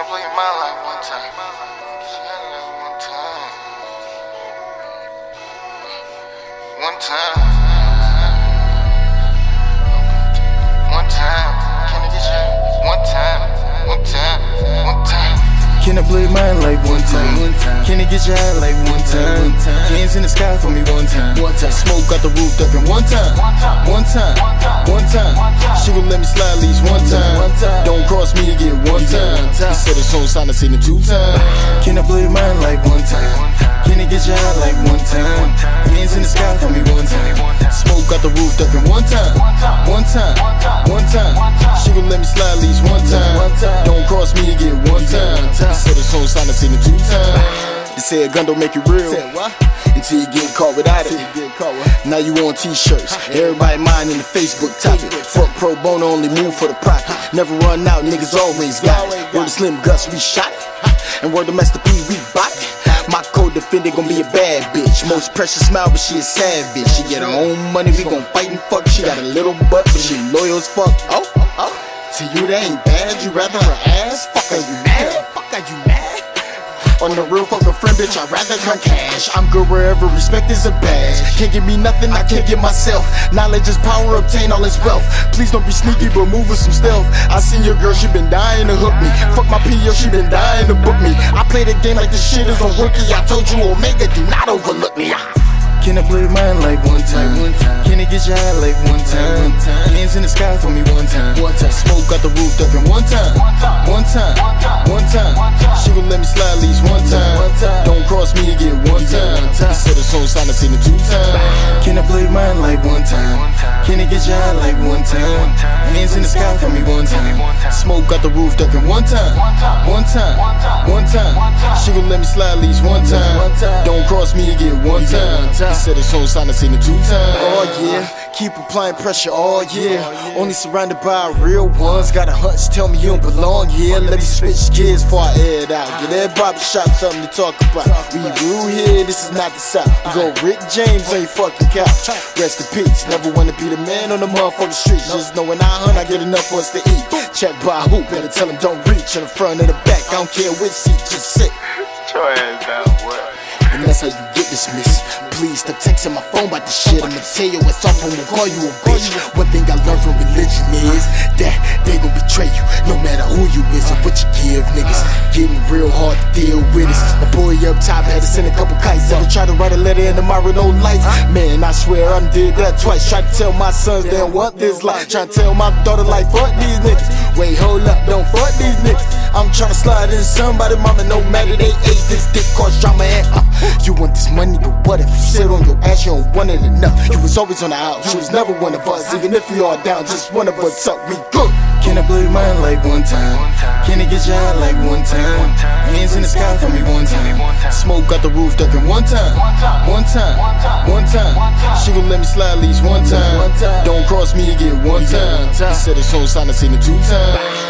I blow your mind like one time? One time. One time. Can I your mind like one time? Can I get you high like one time? Hands in the sky for me one time. Smoke out the roof ducking one time. One time. One time. She gon' let me slide at least one time. Don't cross me again one time. He said it's on sign, I seen it two times. Can I your mind like one time? Can I get you high like one time? Hands in the sky for me one time. Smoke out the roof ducking one time. One time. One time. She gon' let me slide at least one time. Don't cross me again. He said sign, I seen it two times. They say a gun don't make it real until you get caught without it. Now you on t-shirts, everybody mind in the Facebook topic. Fuck pro bono, only move for the profit. Never run out, niggas always got it. Word to Slim Gus, we shot it. And word to Master P, we bought it. My co-defendant gon' be a bad bitch. Most precious smile, but she a savage. She get her own money, we gon' fight and fuck. She got a little butt, but she loyal as fuck. Oh, oh. oh. To you, that ain't bad. You rather her ass? Fuck, are you? Fuck, are you mad? On the real a friend, bitch, I'd rather come cash. I'm good wherever respect is a badge. Can't give me nothing, I can't give myself. Knowledge is power, obtain all its wealth. Please don't be sneaky, but move with some stealth. I seen your girl, she been dying to hook me. Fuck my PO, she been dying to book me. I play the game like this shit is a rookie. I told you, Omega, do not overlook me. Ah. Can I your mind like one time? One time. Can I get you high like one time? time Hands in the sky for me one time. One time. Smoke out the roof ducking one time. One time. One time. She gon' let me slide at least one time. Don't cross me again one time. He said it's on sign, I seen it two times. Can I your mind like one time? Can I get you high like one time? Hands in the sky for me one time. Smoke out the roof ducking one time. One time. One time. She gon' let me slide at least one time. Don't cross me again one time. He said it's on sign, I seen it two times. Oh yeah, keep applying pressure all year. Oh, Only surrounded by real ones. Got a hunch, tell me you don't belong here. Let me switch gears before I air it out. Get that barbershop something to talk about. We rule here, this is not the South. We go Rick James on your fucking couch. Rest in peace. Never wanna be the man on the motherfucking streets. Just know when I hunt, I get enough for us to eat. Check by who, better tell them don't reach. In the front or the back, I don't care which seat, just sit. Get your ass down, what? And that's how you get dismissed. Please stop texting my phone about this shit. I'ma tell you what's up and we'll call you a bitch. One thing I learned from religion is that they gon' betray you, no matter who you is or what you give, niggas. Getting real hard to deal with it. My boy up top had to send a couple kites. Ever try to write a letter in the mirror, no lights. Man, I swear I done did that twice. Tried to tell my sons they don't want this life. Try to tell my daughter like fuck these niggas. Tryna slide in somebody, mama, no matter they ate this dick cause drama and uh, you want this money, but what if you sit on your ass, you don't want it enough? You was always on the out, you was never one of us. Even if we all down, just one of us up, we good. Can I blow your mind like one time? Can I get you high like one time? Hands in the sky for me one time. Smoke out the roof ducking one time. One time. One time. She gon' let me slide at least one time. Don't cross me again one time. He said it's sign, I seen it two times.